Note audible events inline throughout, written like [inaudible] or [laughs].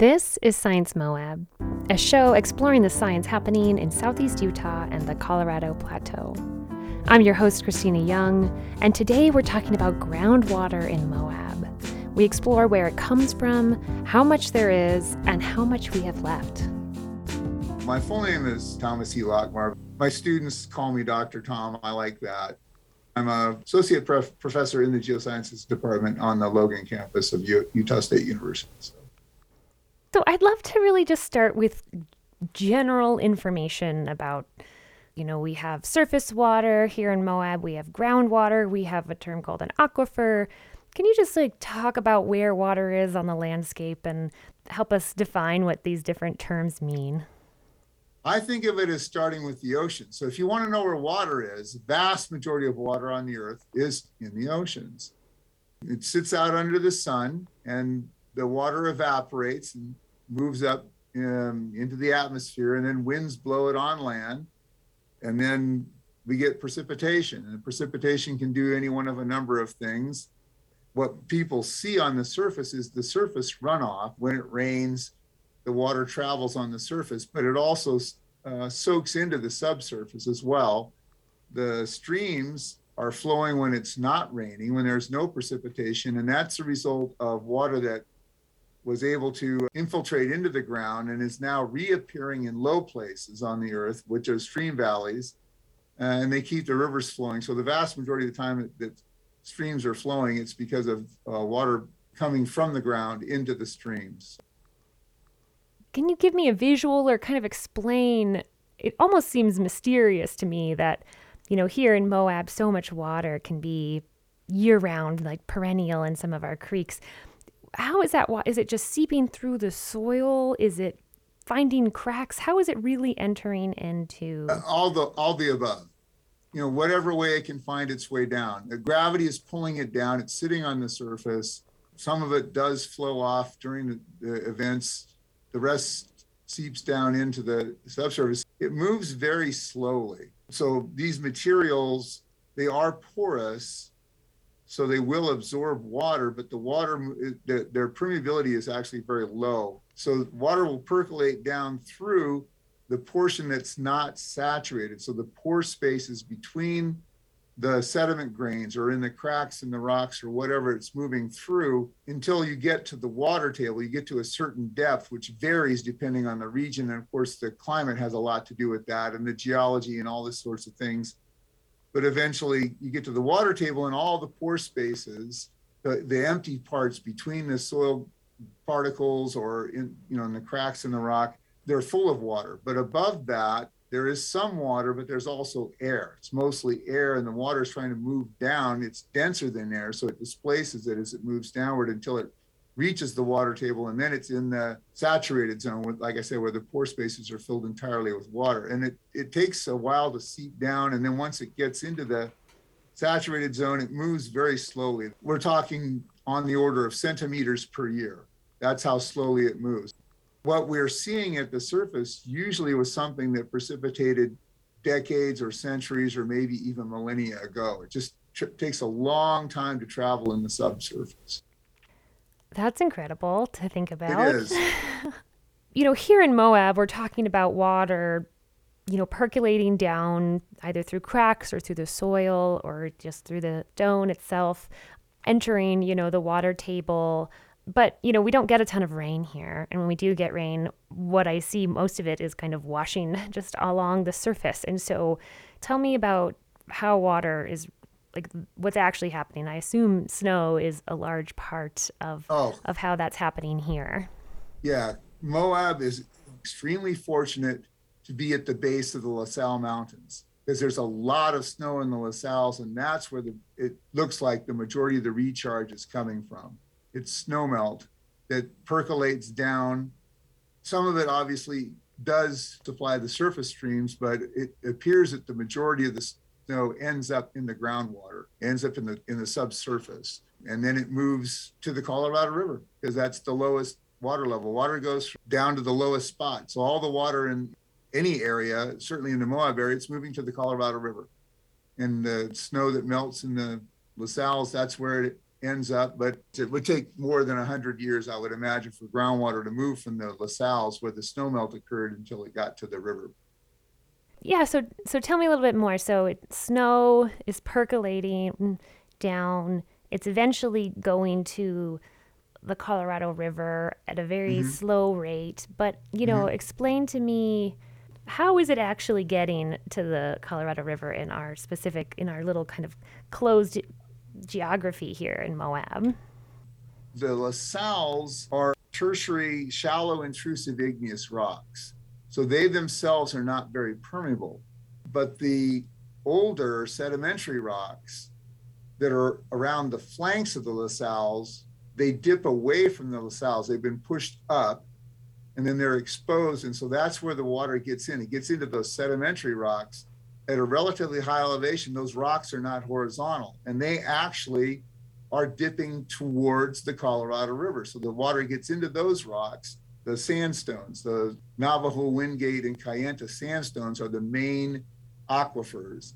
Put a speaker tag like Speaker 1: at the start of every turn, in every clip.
Speaker 1: This is Science Moab, a show exploring the science happening in southeast Utah and the Colorado Plateau. I'm your host, Christina Young, and today we're talking about groundwater in Moab. We explore where it comes from, how much there is, and how much we have left.
Speaker 2: My full name is Thomas E. Lachmar. My students call me Dr. Tom. I like that. I'm a associate prof- professor in the geosciences department on the Logan campus of U- Utah State University. So.
Speaker 1: I'd love to really just start with general information about, you know, we have surface water here in Moab, we have groundwater, we have a term called an aquifer. Can you just like talk about where water is on the landscape and help us define what these different terms mean?
Speaker 2: I think of it as starting with the ocean. So if you want to know where water is, vast majority of water on the earth is in the oceans. It sits out under the sun and the water evaporates and moves up into the atmosphere, and then winds blow it on land, and then we get precipitation. And precipitation can do any one of a number of things. What people see on the surface is the surface runoff. When it rains, the water travels on the surface, but it also uh, soaks into the subsurface as well. The streams are flowing when it's not raining, when there's no precipitation, and that's a result of water that was able to infiltrate into the ground and is now reappearing in low places on the earth, which are stream valleys, and they keep the rivers flowing. So the vast majority of the time that, streams are flowing, it's because of uh, water coming from the ground into the streams.
Speaker 1: Can you give me a visual or kind of explain? It almost seems mysterious to me that, you know, here in Moab, so much water can be year round, like perennial in some of our creeks how is that? Is it just seeping through the soil? Is it finding cracks? How is it really entering into
Speaker 2: uh, all the all the above? You know, whatever way it can find its way down. The gravity is pulling it down. It's sitting on the surface. Some of it does flow off during the, the events. The rest seeps down into the subsurface. It moves very slowly. So these materials, they are porous so they will absorb water, but the water, the, their permeability is actually very low. So water will percolate down through the portion that's not saturated. So the pore spaces between the sediment grains or in the cracks in the rocks or whatever it's moving through until you get to the water table. You get to a certain depth, which varies depending on the region. And of course, the climate has a lot to do with that and the geology and all this sorts of things but eventually you get to the water table and all the pore spaces the, the empty parts between the soil particles or in you know in the cracks in the rock they're full of water. But above that there is some water but there's also air. It's mostly air and the water is trying to move down. It's denser than air so it displaces it as it moves downward until it reaches the water table and then it's in the saturated zone with, like i said where the pore spaces are filled entirely with water. And it, it takes a while to seep down and then once it gets into the saturated zone it moves very slowly. We're talking on the order of centimeters per year. That's how slowly it moves. What we're seeing at the surface usually was something that precipitated decades or centuries or maybe even millennia ago. It just tr- takes a long time to travel in the subsurface
Speaker 1: that's incredible to think about.
Speaker 2: It is. [laughs]
Speaker 1: you know, here in Moab, we're talking about water, you know, percolating down either through cracks or through the soil or just through the stone itself, entering, you know, the water table. But, you know, we don't get a ton of rain here. And when we do get rain, what I see most of it is kind of washing [laughs] just along the surface. And so tell me about how water is like what's actually happening. I assume snow is a large part of oh. of how that's happening here.
Speaker 2: Yeah, Moab is extremely fortunate to be at the base of the La Sal Mountains because there's a lot of snow in the La Sals, and that's where the it looks like the majority of the recharge is coming from. It's snowmelt that percolates down. Some of it obviously does supply the surface streams, but it appears that the majority of the snow ends up in the groundwater, ends up in the in the subsurface, and then it moves to the Colorado River because that's the lowest water level. Water goes down to the lowest spot. So all the water in any area, certainly in the Moab area, it's moving to the Colorado River. And the snow that melts in the La Sals, that's where it ends up, but it would take more than 100 years, I would imagine, for groundwater to move from the La Sals where the snow melt occurred until it got to the river.
Speaker 1: Yeah, so so tell me a little bit more. So it, snow is percolating down. It's eventually going to the Colorado River at a very
Speaker 2: Mhm.
Speaker 1: slow rate. But you know, explain to me how is it actually getting to the Colorado River in our specific in our little kind of closed geography here in Moab?
Speaker 2: The La Sals are tertiary, shallow, intrusive igneous rocks. So they themselves are not very permeable. But the older sedimentary rocks that are around the flanks of the La Sals, they dip away from the La Sals. They've been pushed up and then they're exposed. And so that's where the water gets in. It gets into those sedimentary rocks at a relatively high elevation. Those rocks are not horizontal and they actually are dipping towards the Colorado River. So the water gets into those rocks. The sandstones, the Navajo, Wingate, and Kayenta sandstones are the main aquifers.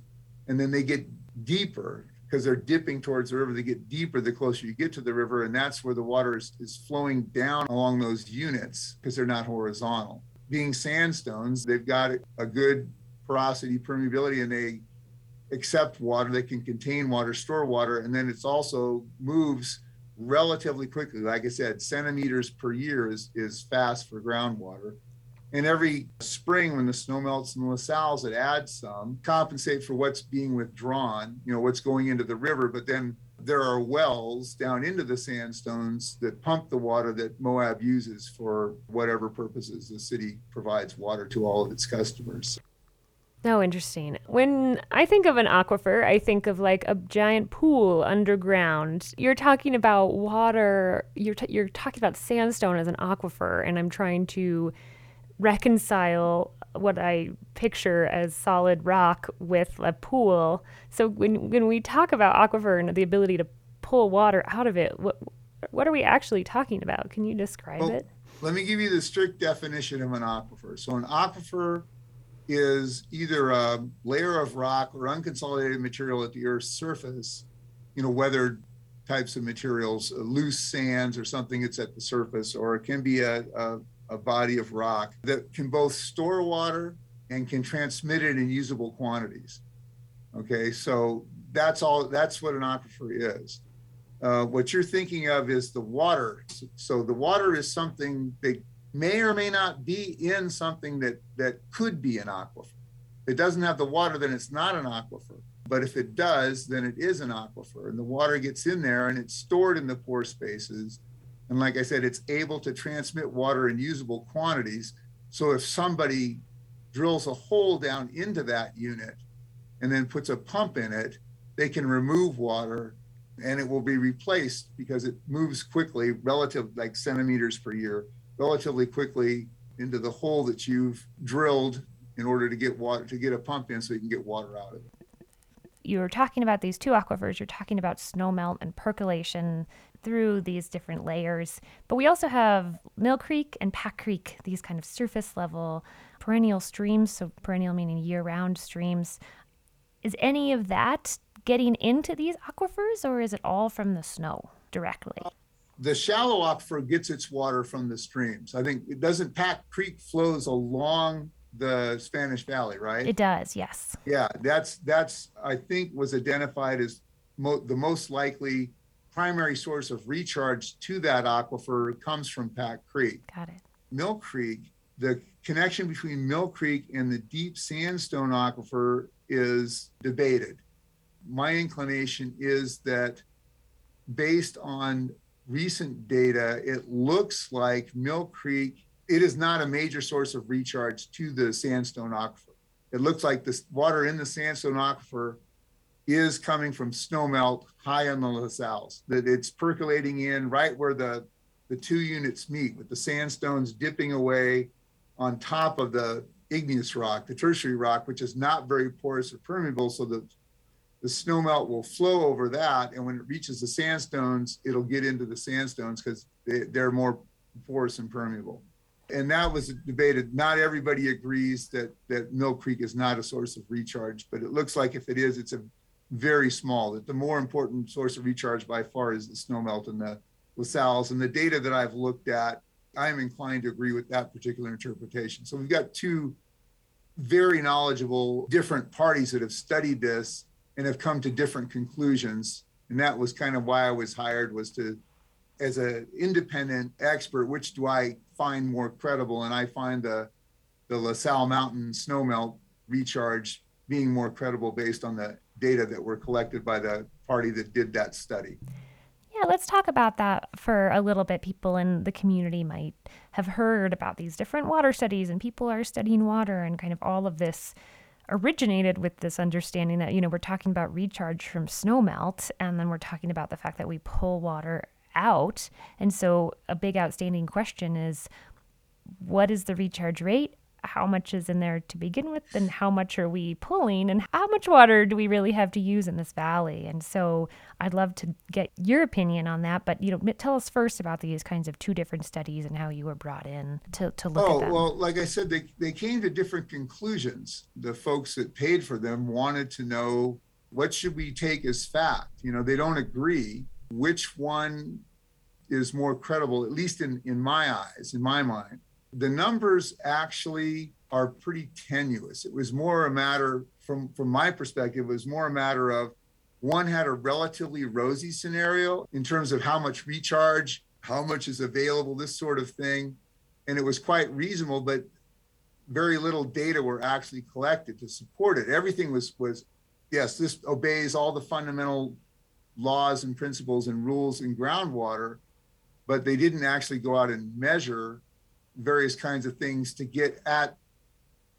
Speaker 2: And then they get deeper because they're dipping towards the river. They get deeper the closer you get to the river. And that's where the water is, is flowing down along those units because they're not horizontal. Being sandstones, they've got a good porosity, permeability, and they accept water, they can contain water, store water, and then it's also moves relatively quickly. Like I said, centimeters per year is, is fast for groundwater. And every spring, when the snow melts in the La Sals, it adds some, compensate for what's being withdrawn, you know, what's going into the river. But then there are wells down into the sandstones that pump the water that Moab uses for whatever purposes the city provides water to all of its customers.
Speaker 1: Oh, interesting. When I think of an aquifer, I think of like a giant pool underground. You're talking about water. You're t- you're talking about sandstone as an aquifer, and I'm trying to reconcile what I picture as solid rock with a pool. So when when we talk about aquifer and the ability to pull water out of it, what what are we actually talking about? Can you describe
Speaker 2: Well,
Speaker 1: it?
Speaker 2: Let me give you the strict definition of an aquifer. So an aquifer is either a layer of rock or unconsolidated material at the Earth's surface, you know, weathered types of materials, uh, loose sands or something that's at the surface, or it can be a, a, a body of rock that can both store water and can transmit it in usable quantities. Okay, so that's all, that's what an aquifer is. Uh, what you're thinking of is the water. So the water is something that may or may not be in something that that could be an aquifer. If it doesn't have the water, then it's not an aquifer. But if it does, then it is an aquifer, and the water gets in there and it's stored in the pore spaces. And like I said, it's able to transmit water in usable quantities. So if somebody drills a hole down into that unit and then puts a pump in it, they can remove water and it will be replaced because it moves quickly, relative like centimeters per year, relatively quickly into the hole that you've drilled in order to get water to get a pump in so you can get water out of it.
Speaker 1: you're talking about these two aquifers, you're talking about snowmelt and percolation through these different layers. But we also have Mill Creek and Pack Creek, these kind of surface level perennial streams, so perennial meaning year round streams. Is any of that getting into these aquifers or is it all from the snow directly?
Speaker 2: The shallow aquifer gets its water from the streams. I think it doesn't Pack Creek flows along the Spanish Valley, right?
Speaker 1: It does, yes.
Speaker 2: Yeah, that's that's I think was identified as mo- the most likely primary source of recharge to that aquifer comes from Pack Creek.
Speaker 1: Got it.
Speaker 2: Mill Creek, the connection between Mill Creek and the deep sandstone aquifer is debated. My inclination is that based on recent data, it looks like Mill Creek, it is not a major source of recharge to the sandstone aquifer. It looks like the water in the sandstone aquifer is coming from snowmelt high on the La Sals, that it's percolating in right where the, the two units meet with the sandstones dipping away on top of the igneous rock, the tertiary rock, which is not very porous or permeable. So the, the snowmelt will flow over that. And when it reaches the sandstones, it'll get into the sandstones because they, they're more porous and permeable. And that was debated. Not everybody agrees that, that Mill Creek is not a source of recharge, but it looks like if it is, it's a very small. That the more important source of recharge by far is the snowmelt and the La Sals. And the data that I've looked at, I'm inclined to agree with that particular interpretation. So we've got two very knowledgeable different parties that have studied this and have come to different conclusions. And that was kind of why I was hired was to, as an independent expert, which do I find more credible? And I find the the La Sal Mountain snowmelt recharge being more credible based on the data that were collected by the party that did that study.
Speaker 1: Yeah, let's talk about that for a little bit. People in the community might have heard about these different water studies, and people are studying water, and kind of all of this originated with this understanding that, you know, we're talking about recharge from snowmelt, and then we're talking about the fact that we pull water out. And so, a big outstanding question is what is the recharge rate how much is in there to begin with and how much are we pulling and how much water do we really have to use in this valley? And so i'd love to get your opinion on that but you know tell us first about these kinds of two different studies and how you were brought in to, to look
Speaker 2: oh,
Speaker 1: at them.
Speaker 2: well like i said they, they came to different conclusions. The folks that paid for them wanted to know what should we take as fact? You know they don't agree which one is more credible at least in in my eyes in my mind the numbers actually are pretty tenuous. It was more a matter, from from my perspective, it was more a matter of one had a relatively rosy scenario in terms of how much recharge, how much is available, this sort of thing, and it was quite reasonable, but very little data were actually collected to support it. Everything was was yes, this obeys all the fundamental laws and principles and rules in groundwater, but they didn't actually go out and measure various kinds of things to get at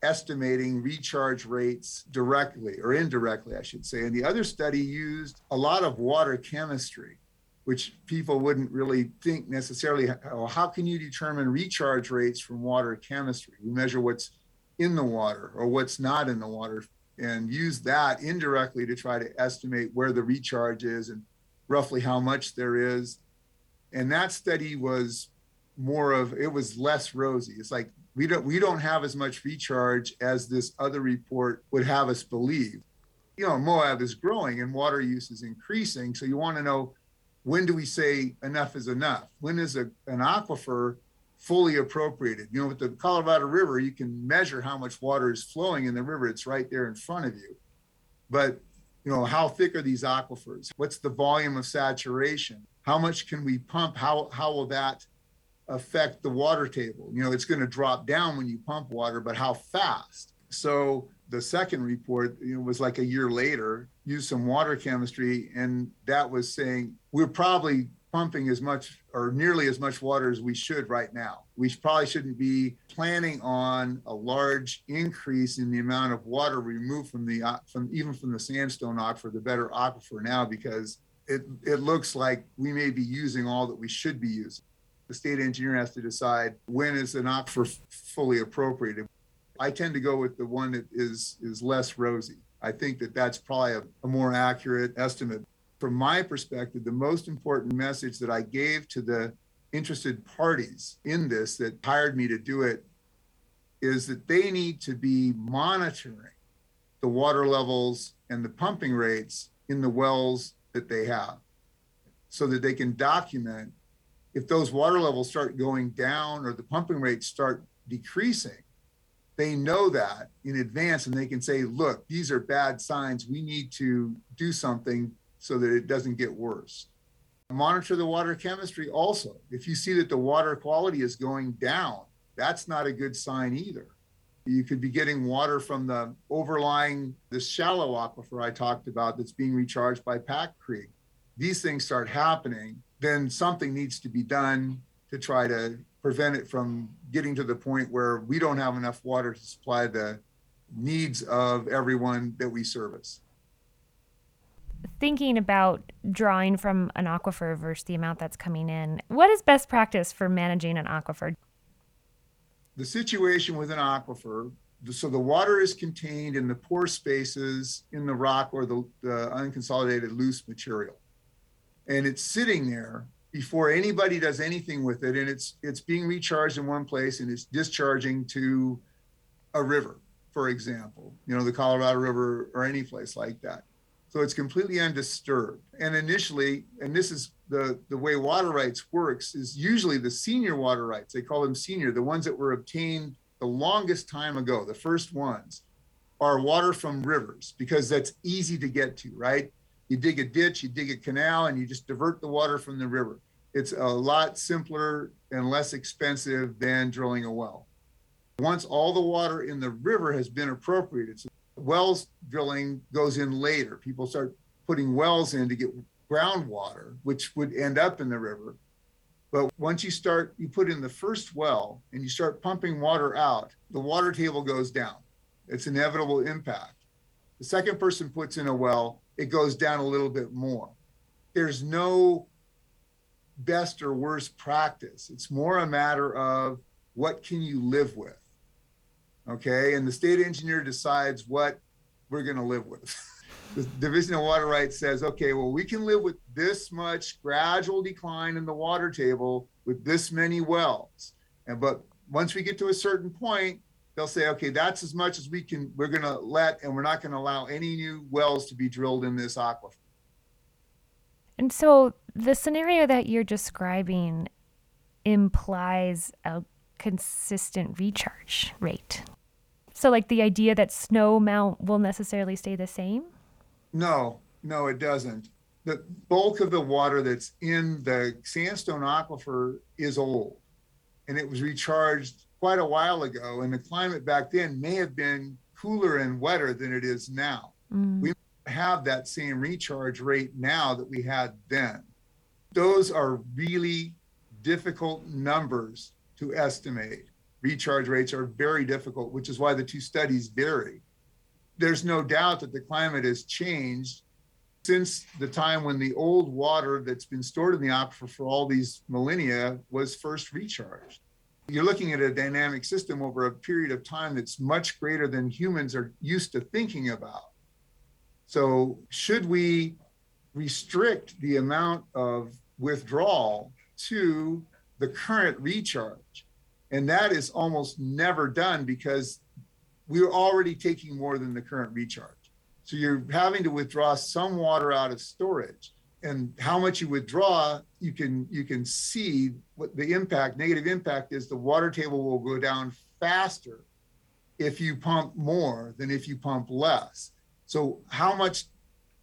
Speaker 2: estimating recharge rates directly or indirectly, I should say. And the other study used a lot of water chemistry, which people wouldn't really think necessarily. Oh, how can you determine recharge rates from water chemistry? We measure what's in the water or what's not in the water and use that indirectly to try to estimate where the recharge is and roughly how much there is. And that study was more of it was less rosy. It's like we don't we don't have as much recharge as this other report would have us believe. You know, Moab is growing and water use is increasing. So you want to know when do we say enough is enough? When is a, an aquifer fully appropriated? You know, with the Colorado River, you can measure how much water is flowing in the river. It's right there in front of you. But you know, how thick are these aquifers? What's the volume of saturation? How much can we pump? How how will that affect the water table. You know, it's going to drop down when you pump water, but how fast? So the second report you know, was like a year later, used some water chemistry, and that was saying we're probably pumping as much or nearly as much water as we should right now. We probably shouldn't be planning on a large increase in the amount of water removed from the from even from the sandstone aquifer, the better aquifer now, because it it looks like we may be using all that we should be using the state engineer has to decide when is an aquifer fully appropriated. I tend to go with the one that is is less rosy. I think that that's probably a, a more accurate estimate. From my perspective, the most important message that I gave to the interested parties in this that hired me to do it is that they need to be monitoring the water levels and the pumping rates in the wells that they have so that they can document if those water levels start going down or the pumping rates start decreasing, they know that in advance and they can say, look, these are bad signs. We need to do something so that it doesn't get worse. Monitor the water chemistry also. If you see that the water quality is going down, that's not a good sign either. You could be getting water from the overlying, the shallow aquifer I talked about that's being recharged by Pack Creek. These things start happening then something needs to be done to try to prevent it from getting to the point where we don't have enough water to supply the needs of everyone that we service.
Speaker 1: Thinking about drawing from an aquifer versus the amount that's coming in, what is best practice for managing an aquifer?
Speaker 2: The situation with an aquifer, so the water is contained in the pore spaces in the rock or the, the unconsolidated loose material and it's sitting there before anybody does anything with it and it's it's being recharged in one place and it's discharging to a river for example you know the colorado river or any place like that So it's completely undisturbed. And initially, and this is the, the way water rights works, is usually the senior water rights, they call them senior, the ones that were obtained the longest time ago, the first ones, are water from rivers because that's easy to get to, right? You dig a ditch, you dig a canal, and you just divert the water from the river. It's a lot simpler and less expensive than drilling a well. Once all the water in the river has been appropriated, so wells drilling goes in later. People start putting wells in to get groundwater, which would end up in the river. But once you start, you put in the first well and you start pumping water out, the water table goes down. It's inevitable impact. The second person puts in a well, it goes down a little bit more. There's no best or worst practice. It's more a matter of what can you live with? Okay. And the state engineer decides what we're going to live with. [laughs] the Division of Water Rights says, okay, well, we can live with this much gradual decline in the water table with this many wells. And but once we get to a certain point, they'll say, okay, that's as much as we can, we're going to let, and we're not going to allow any new wells to be drilled in this aquifer.
Speaker 1: And so the scenario that you're describing implies a consistent recharge rate. So, like the idea that snow mount will necessarily stay the same?
Speaker 2: No, no, it doesn't. The bulk of the water that's in the sandstone aquifer is old and it was recharged quite a while ago. And the climate back then may have been cooler and wetter than it is now.
Speaker 1: Mm.
Speaker 2: We have that same recharge rate now that we had then. Those are really difficult numbers to estimate. Recharge rates are very difficult, which is why the two studies vary. There's no doubt that the climate has changed since the time when the old water that's been stored in the aquifer for all these millennia was first recharged. You're looking at a dynamic system over a period of time that's much greater than humans are used to thinking about. So, should we restrict the amount of withdrawal to the current recharge? And that is almost never done because we're already taking more than the current recharge. So, you're having to withdraw some water out of storage. And how much you withdraw, you can you can see what the impact, negative impact is the water table will go down faster if you pump more than if you pump less. So, how much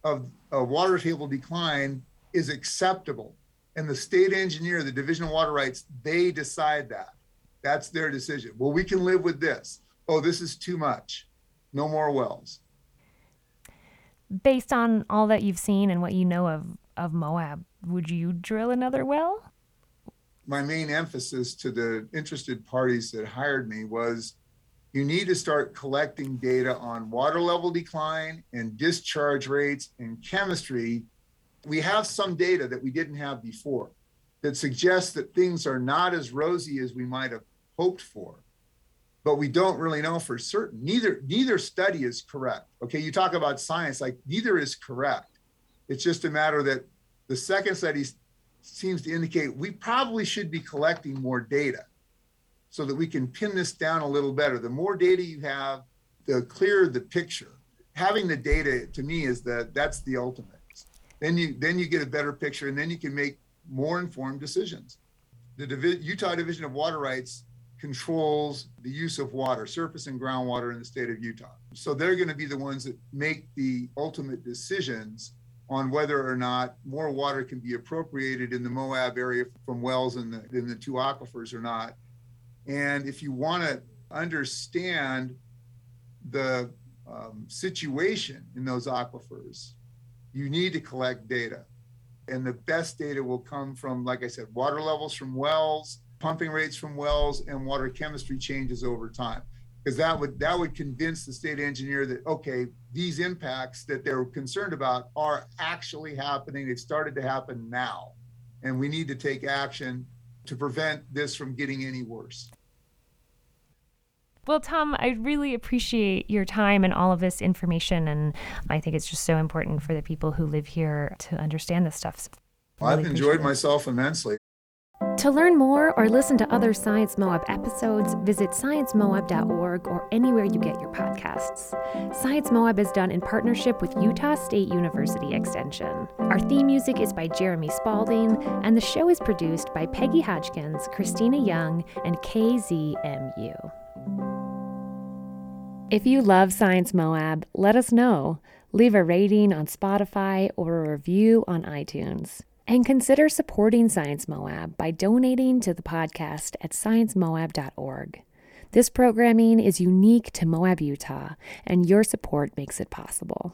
Speaker 2: of a water table decline is acceptable? And the state engineer, the Division of Water Rights, they decide that. That's their decision. Well, we can live with this. Oh, this is too much. No more wells.
Speaker 1: Based on all that you've seen and what you know of, of Moab, would you drill another well?
Speaker 2: My main emphasis to the interested parties that hired me was you need to start collecting data on water level decline and discharge rates and chemistry. We have some data that we didn't have before that suggests that things are not as rosy as we might have hoped for. But we don't really know for certain. Neither neither study is correct. Okay, you talk about science like neither is correct. It's just a matter that the second study seems to indicate we probably should be collecting more data so that we can pin this down a little better. The more data you have, the clearer the picture. Having the data to me is that that's the ultimate. Then you then you get a better picture, and then you can make more informed decisions. The Divi- Utah Division of Water Rights controls the use of water, surface and groundwater in the state of Utah. So they're going to be the ones that make the ultimate decisions on whether or not more water can be appropriated in the Moab area from wells in the in the two aquifers or not. And if you want to understand the um, situation in those aquifers, you need to collect data. And the best data will come from, like I said, water levels from wells, pumping rates from wells, and water chemistry changes over time. Because that would that would convince the state engineer that okay, these impacts that they're concerned about are actually happening. They've started to happen now, and we need to take action to prevent this from getting any worse.
Speaker 1: Well, Tom, I really appreciate your time and all of this information. And I think it's just so important for the people who live here to understand this stuff.
Speaker 2: Well, I've enjoyed myself immensely.
Speaker 1: To learn more or listen to other Science Moab episodes, visit sciencemoab.org or anywhere you get your podcasts. Science Moab is done in partnership with Utah State University Extension. Our theme music is by Jeremy Spalding, and the show is produced by Peggy Hodgkins, Christina Young, and KZMU. If you love Science Moab, let us know. Leave a rating on Spotify or a review on iTunes. And consider supporting Science Moab by donating to the podcast at sciencemoab.org. This programming is unique to Moab, Utah, and your support makes it possible.